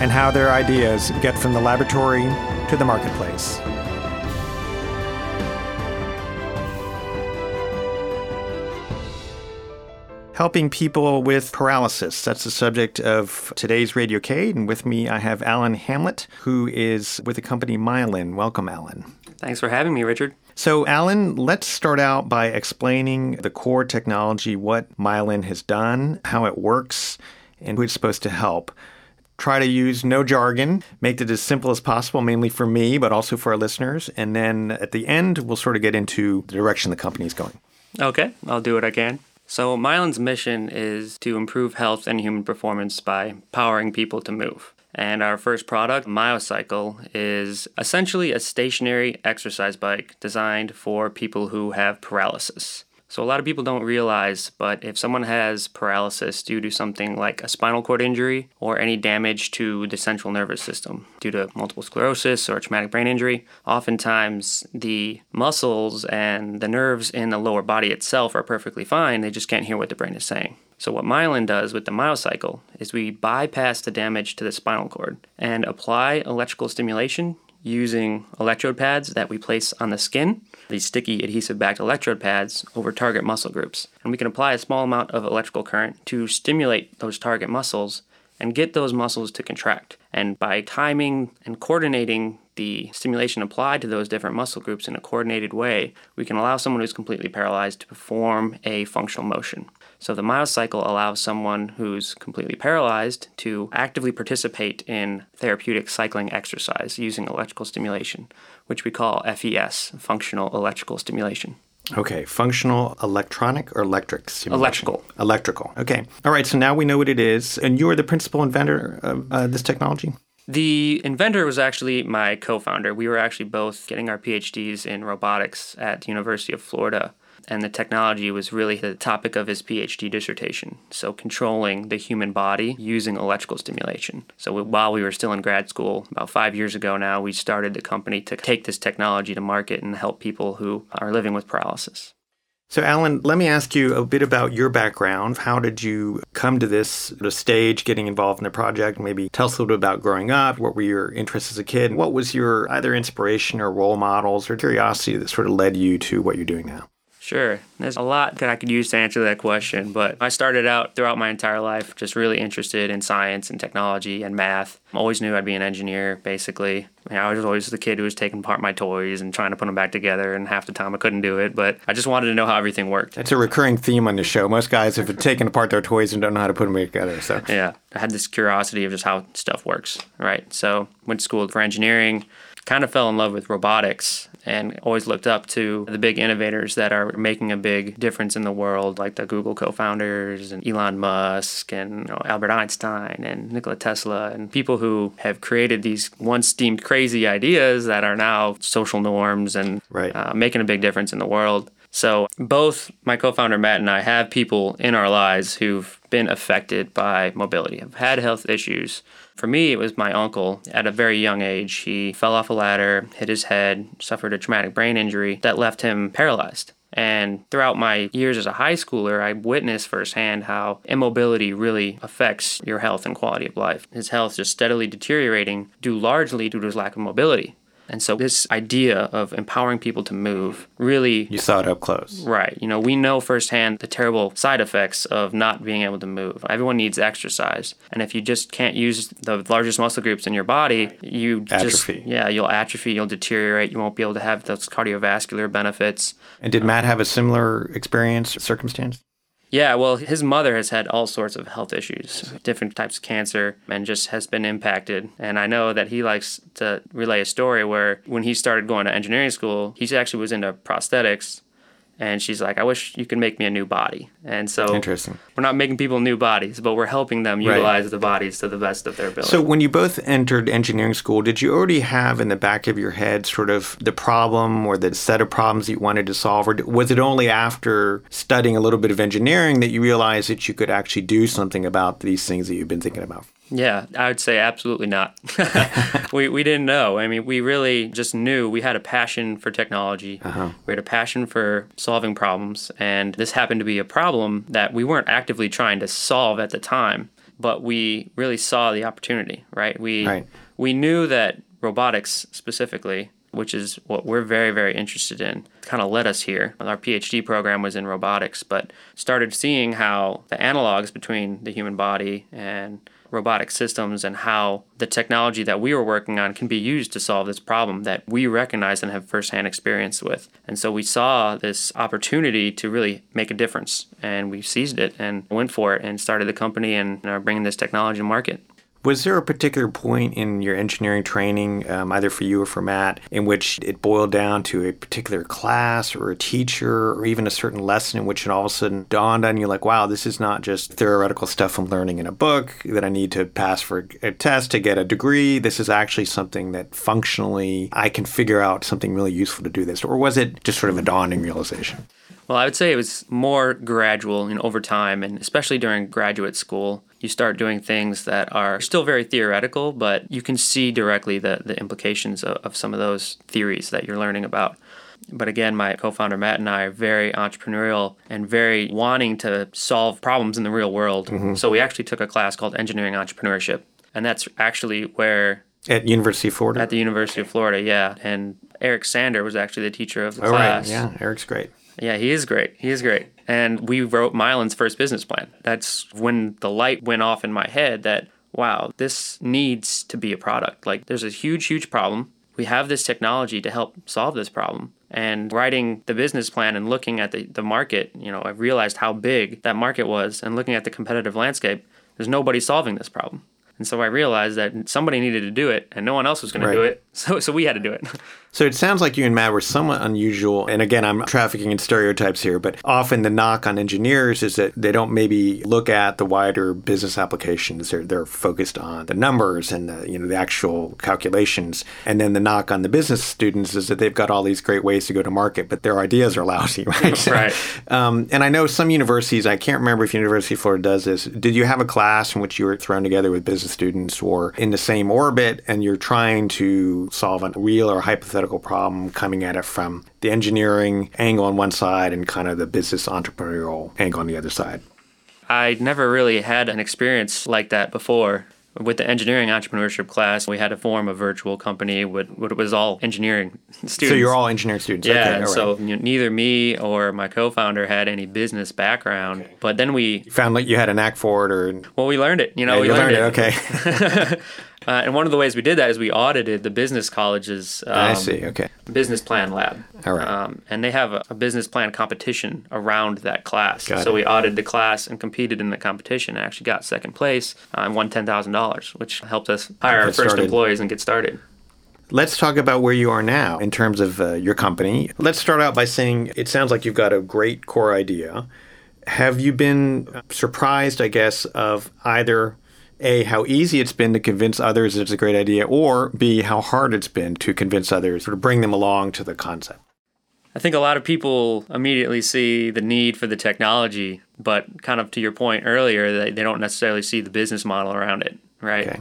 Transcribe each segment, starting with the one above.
and how their ideas get from the laboratory to the marketplace. Helping people with paralysis. That's the subject of today's Radio Cade. And with me, I have Alan Hamlet, who is with the company Myolyn. Welcome, Alan. Thanks for having me, Richard. So, Alan, let's start out by explaining the core technology, what Myolyn has done, how it works, and who it's supposed to help. Try to use no jargon, make it as simple as possible, mainly for me, but also for our listeners. And then at the end, we'll sort of get into the direction the company is going. Okay, I'll do what I can. So, Myolyn's mission is to improve health and human performance by powering people to move. And our first product, MyoCycle, is essentially a stationary exercise bike designed for people who have paralysis. So, a lot of people don't realize, but if someone has paralysis due to something like a spinal cord injury or any damage to the central nervous system due to multiple sclerosis or traumatic brain injury, oftentimes the muscles and the nerves in the lower body itself are perfectly fine. They just can't hear what the brain is saying. So, what Myolyn does with the MyoCycle is we bypass the damage to the spinal cord and apply electrical stimulation using electrode pads that we place on the skin, these sticky adhesive backed electrode pads, over target muscle groups. And we can apply a small amount of electrical current to stimulate those target muscles and get those muscles to contract. And by timing and coordinating the stimulation applied to those different muscle groups in a coordinated way, we can allow someone who's completely paralyzed to perform a functional motion. So the MyoCycle allows someone who's completely paralyzed to actively participate in therapeutic cycling exercise using electrical stimulation, which we call FES, functional electrical stimulation. Okay, functional electronic or electric stimulation? Electrical. Electrical. Okay. All right, so now we know what it is. And you are the principal inventor of uh, this technology? The inventor was actually my co founder. We were actually both getting our PhDs in robotics at the University of Florida and the technology was really the topic of his PhD dissertation. So, controlling the human body using electrical stimulation. So, while we were still in grad school, about five years ago now, we started the company to take this technology to market and help people who are living with paralysis. So, Alan, let me ask you a bit about your background. How did you come to this stage, getting involved in the project? Maybe tell us a little bit about growing up. What were your interests as a kid? What was your either inspiration or role models or curiosity that sort of led you to what you're doing now? Sure. There's a lot that I could use to answer that question, but I started out throughout my entire life just really interested in science and technology and math. I always knew I'd be an engineer, basically. I, mean, I was always the kid who was taking apart my toys and trying to put them back together, and half the time I couldn't do it, but I just wanted to know how everything worked. It's a recurring theme on the show. Most guys have taken apart their toys and don't know how to put them together. So Yeah. I had this curiosity of just how stuff works, right? So went to school for engineering kind of fell in love with robotics and always looked up to the big innovators that are making a big difference in the world, like the Google co-founders and Elon Musk and you know, Albert Einstein and Nikola Tesla and people who have created these once deemed crazy ideas that are now social norms and right. uh, making a big difference in the world. So both my co-founder Matt and I have people in our lives who've been affected by mobility, have had health issues. For me, it was my uncle. At a very young age, he fell off a ladder, hit his head, suffered a traumatic brain injury that left him paralyzed. And throughout my years as a high schooler, I witnessed firsthand how immobility really affects your health and quality of life. His health just steadily deteriorating due largely due to his lack of mobility. And so this idea of empowering people to move really You saw it up close. Right. You know, we know firsthand the terrible side effects of not being able to move. Everyone needs exercise. And if you just can't use the largest muscle groups in your body, you Atrophy. just yeah, you'll atrophy, you'll deteriorate, you won't be able to have those cardiovascular benefits. And did Matt have a similar experience, circumstance? Yeah, well, his mother has had all sorts of health issues, different types of cancer, and just has been impacted. And I know that he likes to relay a story where when he started going to engineering school, he actually was into prosthetics And she's like, I wish you could make me a new body. And so Interesting. We're not making people new bodies, but we're helping them Right. utilize the bodies to the best of their ability. So, when you both entered engineering school, did you already have in the back of your head sort of the problem or the set of problems that you wanted to solve? Or was it only after studying a little bit of engineering that you realized that you could actually do something about these things that you've been thinking about? Yeah, I would say absolutely not. we, we didn't know. I mean, we really just knew we had a passion for technology. Uh-huh. We had a passion for solving problems. And this happened to be a problem that we weren't actively trying to solve at the time, but we really saw the opportunity, right? We, Right. we knew that robotics specifically, which is what we're very, very interested in, kind of led us here. Our PhD program was in robotics, but started seeing how the analogs between the human body and robotic systems and how the technology that we were working on can be used to solve this problem that we recognize and have firsthand experience with. And so we saw this opportunity to really make a difference, and we seized it and went for it and started the company and are bringing this technology to market. Was there a particular point in your engineering training, um, either for you or for Matt, in which it boiled down to a particular class or a teacher or even a certain lesson in which it all of a sudden dawned on you like, wow, this is not just theoretical stuff I'm learning in a book that I need to pass for a test to get a degree. This is actually something that functionally I can figure out something really useful to do this. Or was it just sort of a dawning realization? Well, I would say it was more gradual and over time, and especially during graduate school, you start doing things that are still very theoretical, but you can see directly the, the implications of, of some of those theories that you're learning about. But again, my co founder Matt and I are very entrepreneurial and very wanting to solve problems in the real world. Mm-hmm. So we actually took a class called Engineering Entrepreneurship. And that's actually where At University of Florida? at the University of Florida, yeah. And Eric Sander was actually the teacher of the right. class. Yeah, Eric's great. Yeah, he is great. He is great. And we wrote Myolyn's first business plan. That's when the light went off in my head that, wow, this needs to be a product. Like, there's a huge, huge problem. We have this technology to help solve this problem. And writing the business plan and looking at the, the market, you know, I realized how big that market was and looking at the competitive landscape, there's nobody solving this problem. And so I realized that somebody needed to do it and no one else was going Right. to do it. So, so we had to do it. So it sounds like you and Matt were somewhat unusual. And again, I'm trafficking in stereotypes here, but often the knock on engineers is that they don't maybe look at the wider business applications. They're, they're focused on the numbers and the, you know, the actual calculations. And then the knock on the business students is that they've got all these great ways to go to market, but their ideas are lousy, right? Right. Um, and I know some universities, I can't remember if University of Florida does this. Did you have a class in which you were thrown together with business students or in the same orbit and you're trying to solve a real or hypothetical problem coming at it from the engineering angle on one side and kind of the business entrepreneurial angle on the other side? I never really had an experience like that before. With the engineering entrepreneurship class, we had to form a virtual company with what was all engineering students. So you're all engineering students. yeah, Okay, right. so you know, neither me or my co-founder had any business background. But then we, you found like you had a knack for it or well, we learned it. You know, we you learned it. it. Okay. Uh, and one of the ways we did that is we audited the business college's um, I see. Okay. business plan lab. All right. Um, and they have a, a business plan competition around that class. Got so it. we audited the class and competed in the competition and actually got second place uh, and won $10,000, which helped us hire our first started. employees and get started. Let's talk about where you are now in terms of uh, your company. Let's start out by saying it sounds like you've got a great core idea. Have you been surprised, I guess, of either A, how easy it's been to convince others it's a great idea, or B, how hard it's been to convince others or to bring them along to the concept? I think a lot of people immediately see the need for the technology, but kind of to your point earlier, they, they don't necessarily see the business model around it, right? Okay.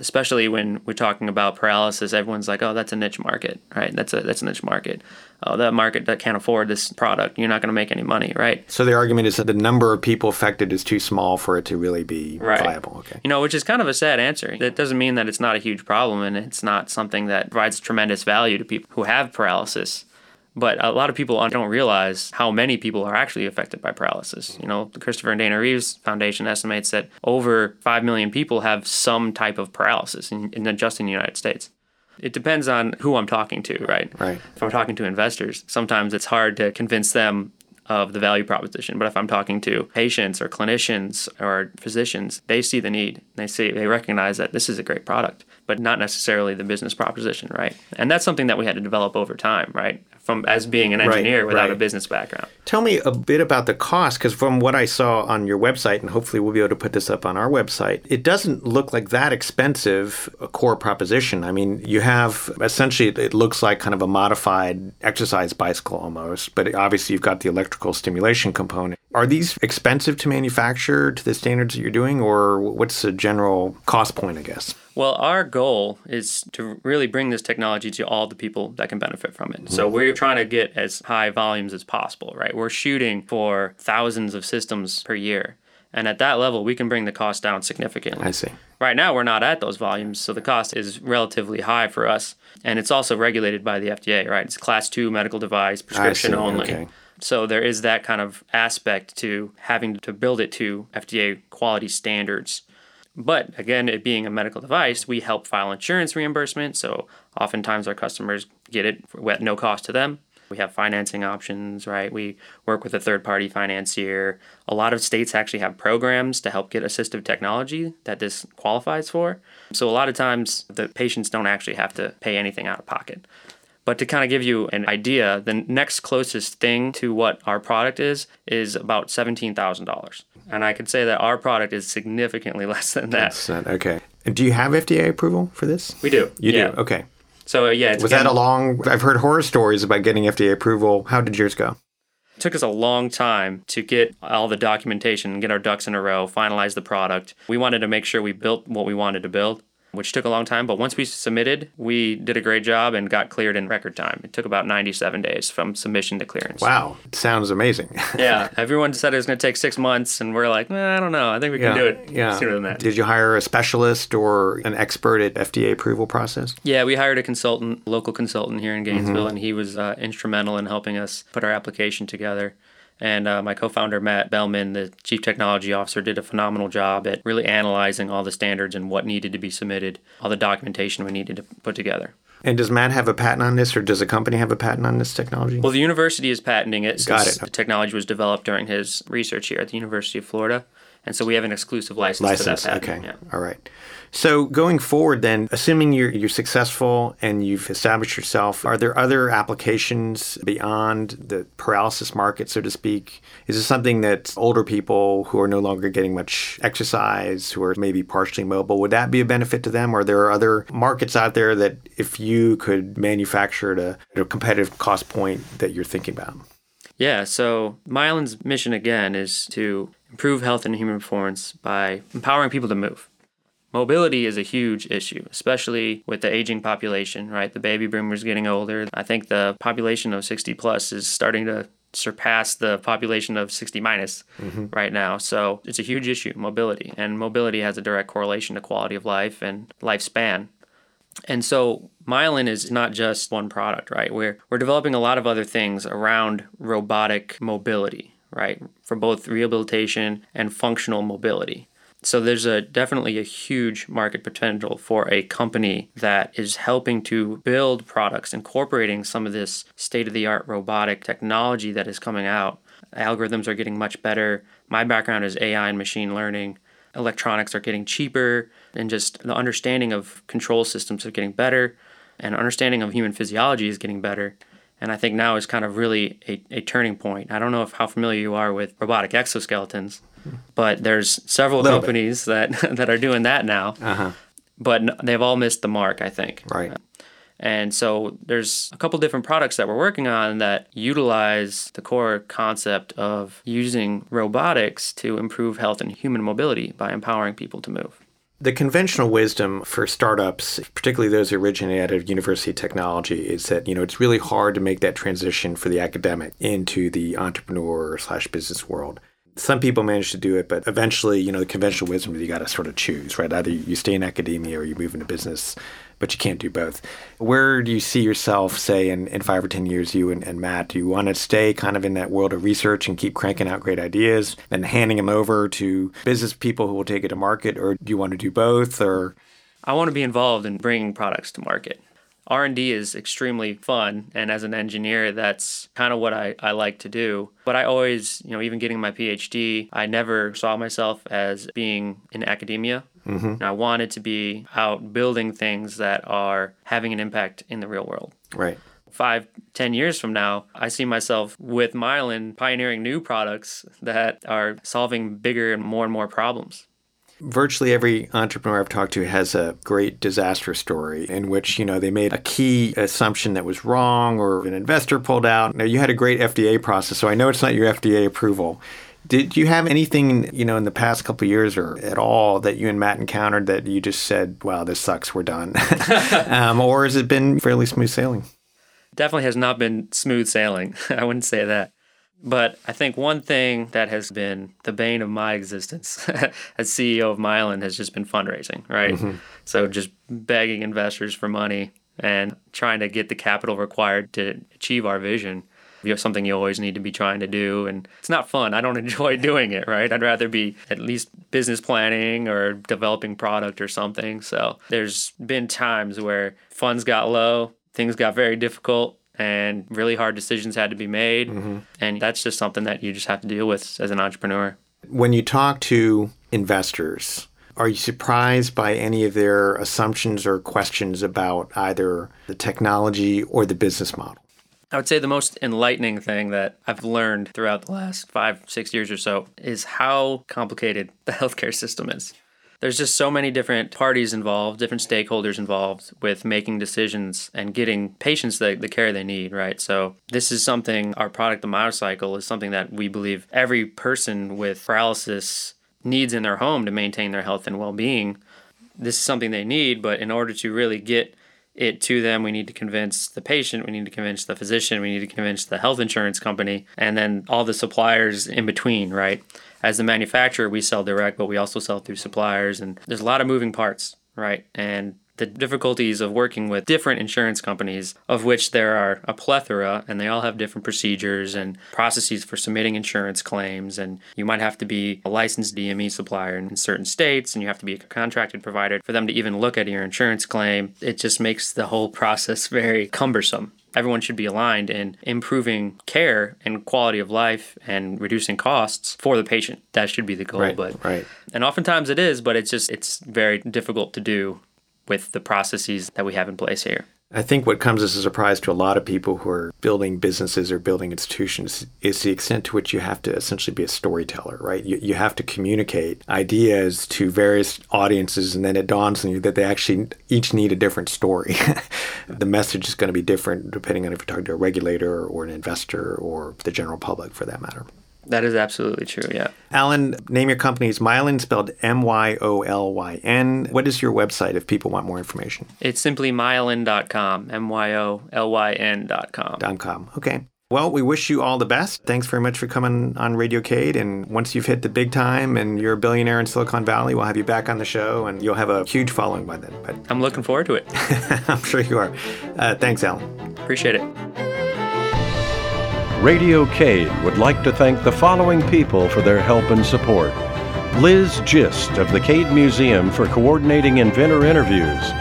Especially when we're talking about paralysis, everyone's like, "Oh, that's a niche market, right? That's a that's a niche market. Oh, that market that can't afford this product, you're not going to make any money, right?" So the argument is that the number of people affected is too small for it to really be Right. viable. Okay. You know, which is kind of a sad answer. That doesn't mean that it's not a huge problem and it's not something that provides tremendous value to people who have paralysis. But a lot of people don't realize how many people are actually affected by paralysis. You know, the Christopher and Dana Reeves Foundation estimates that over 5 million people have some type of paralysis in, in just in the United States. It depends on who I'm talking to, right? Right. If I'm talking to investors, sometimes it's hard to convince them of the value proposition. But if I'm talking to patients or clinicians or physicians, they see the need. They see they recognize that this is a great product. But not necessarily the business proposition, right? And that's something that we had to develop over time, right? From as being an engineer Right, without a business background. Tell me a bit about the cost, because from what I saw on your website, and hopefully we'll be able to put this up on our website, it doesn't look like that expensive a core proposition. I mean, you have essentially, it looks like kind of a modified exercise bicycle almost, but obviously you've got the electrical stimulation component. Are these expensive to manufacture to the standards that you're doing, or what's the general cost point, I guess? Well, our goal is to really bring this technology to all the people that can benefit from it. So we're trying to get as high volumes as possible, right? We're shooting for thousands of systems per year. And at that level, we can bring the cost down significantly. I see. Right now, we're not at those volumes, so the cost is relatively high for us. And it's also regulated by the FDA, right? It's class two medical device, prescription only. okay. So there is that kind of aspect to having to build it to FDA quality standards. But again, it being a medical device, we help file insurance reimbursement. So oftentimes our customers get it at no cost to them. We have financing options, right? We work with a third party financier. A lot of states actually have programs to help get assistive technology that this qualifies for. So a lot of times the patients don't actually have to pay anything out of pocket. But to kind of give you an idea, the next closest thing to what our product is is about $17,000. And I could say that our product is significantly less than that. Okay. Do you have FDA approval for this? We do. You yeah. do? Okay. So uh, yeah, it's Was again- that a long? I've heard horror stories about getting FDA approval. How did yours go? It took us a long time to get all the documentation, get our ducks in a row, finalize the product. We wanted to make sure we built what we wanted to build, which took a long time. But once we submitted, we did a great job and got cleared in record time. It took about 97 days from submission to clearance. Wow, it sounds amazing. Yeah, everyone said it was going to take six months, and we're like, eh, I don't know. I think we can do it sooner than that. Did you hire a specialist or an expert at FDA approval process? Yeah, we hired a consultant, local consultant here in Gainesville, Mm-hmm. and he was uh, instrumental in helping us put our application together. And uh, my co founder, Matt Bellman, the chief technology officer, did a phenomenal job at really analyzing all the standards and what needed to be submitted, all the documentation we needed to put together. And does Matt have a patent on this, or does a company have a patent on this technology? Well, the university is patenting it Got it. the technology was developed during his research here at the University of Florida. And so we have an exclusive license, License. to that Okay. Yeah. All right. So going forward, then, assuming you're you're successful and you've established yourself, are there other applications beyond the paralysis market, so to speak? Is this something that older people who are no longer getting much exercise, who are maybe partially mobile, would that be a benefit to them? Or there are other markets out there that if you could manufacture at a, at a competitive cost point that you're thinking about? Yeah, so Myolyn's mission again is to improve health and human performance by empowering people to move. Mobility is a huge issue, especially with the aging population, right? The baby boomers getting older. I think the population of 60 plus is starting to surpass the population of 60 minus mm-hmm. right now. So it's a huge issue, mobility. And mobility has a direct correlation to quality of life and lifespan. And so Myolyn is not just one product, right? We're we're developing a lot of other things around robotic mobility, right? For both rehabilitation and functional mobility. So there's a definitely a huge market potential for a company that is helping to build products incorporating some of this state-of-the-art robotic technology that is coming out. Algorithms are getting much better. My background is AI and machine learning electronics are getting cheaper and just the understanding of control systems are getting better and understanding of human physiology is getting better and i think now is kind of really a, a turning point i don't know if how familiar you are with robotic exoskeletons but there's several Little bit. companies that that are doing that now Uh-huh. but they've all missed the mark i think Right. and so there's a couple different products that we're working on that utilize the core concept of using robotics to improve health and human mobility by empowering people to move. The conventional wisdom for startups, particularly those that originate out of university technology, is that you know it's really hard to make that transition for the academic into the entrepreneur slash business world. Some people manage to do it, but eventually, you know, the conventional wisdom is you got to sort of choose, right? Either you stay in academia or you move into business, but you can't do both. Where do you see yourself, say, in, in five or 10 years, you and, and Matt? Do you want to stay kind of in that world of research and keep cranking out great ideas and handing them over to business people who will take it to market? Or do you want to do both? Or I want to be involved in bringing products to market. R&D is extremely fun and as an engineer that's kind of what I, I like to do. But I always, you know, even getting my PhD, I never saw myself as being in academia. And I wanted to be out building things that are having an impact in the real world. Right. Five, ten years from now, I see myself with Myolyn pioneering new products that are solving bigger and more and more problems. Virtually every entrepreneur I've talked to has a great disaster story in which, you know, they made a key assumption that was wrong or an investor pulled out. Now, you had a great FDA process, so I know it's not your FDA approval. Did you have anything, you know, in the past couple of years or at all that you and Matt encountered that you just said, wow, this sucks, we're done? um, or has it been fairly smooth sailing? Definitely has not been smooth sailing. I wouldn't say that. But I think one thing that has been the bane of my existence as CEO of Myolyn has just been fundraising, right? Mm-hmm. So just begging investors for money and trying to get the capital required to achieve our vision. You have something you always need to be trying to do, and it's not fun. I don't enjoy doing it, right? I'd rather be at least business planning or developing product or something. So there's been times where funds got low, things got very difficult, and really hard decisions had to be made. Mm-hmm. And that's just something that you just have to deal with as an entrepreneur. When you talk to investors, are you surprised by any of their assumptions or questions about either the technology or the business model? I would say the most enlightening thing that I've learned throughout the last five, six years or so is how complicated the healthcare system is there's just so many different parties involved, different stakeholders involved with making decisions and getting patients the, the care they need, right? So, this is something, our product, the MyoCycle, is something that we believe every person with paralysis needs in their home to maintain their health and well being. This is something they need, but in order to really get it to them, we need to convince the patient, we need to convince the physician, we need to convince the health insurance company, and then all the suppliers in between, right? as the manufacturer, we sell direct, but we also sell through suppliers, and there's a lot of moving parts, right? And the difficulties of working with different insurance companies, of which there are a plethora, and they all have different procedures and processes for submitting insurance claims. And you might have to be a licensed DME supplier in certain states, and you have to be a contracted provider for them to even look at your insurance claim. It just makes the whole process very cumbersome everyone should be aligned in improving care and quality of life and reducing costs for the patient. That should be the goal. Right, but right. and oftentimes it is, but it's just it's very difficult to do with the processes that we have in place here. I think what comes as a surprise to a lot of people who are building businesses or building institutions is the extent to which you have to essentially be a storyteller, right? You, you have to communicate ideas to various audiences, and then it dawns on you that they actually each need a different story. the message is going to be different depending on if you're talking to a regulator or an investor or the general public for that matter. That is absolutely true, yeah. Alan, name your company is Myolyn, spelled M Y O L Y N. What is your website if people want more information? It's simply myolyn.com, M Y O L Y N.com. Dot com. Okay. Well, we wish you all the best. Thanks very much for coming on Radio Cade. And once you've hit the big time and you're a billionaire in Silicon Valley, we'll have you back on the show and you'll have a huge following by then. But I'm looking forward to it. I'm sure you are. Uh, thanks, Alan. Appreciate it. Radio Cade would like to thank the following people for their help and support. Liz Gist of the Cade Museum for coordinating inventor interviews.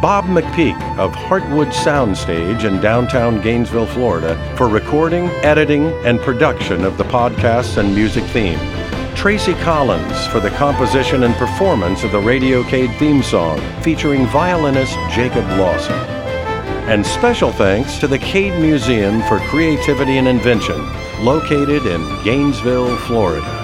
Bob McPeak of Heartwood Soundstage in downtown Gainesville, Florida for recording, editing, and production of the podcasts and music theme. Tracy Collins for the composition and performance of the Radio Cade theme song featuring violinist Jacob Lawson. And special thanks to the Cade Museum for Creativity and Invention, located in Gainesville, Florida.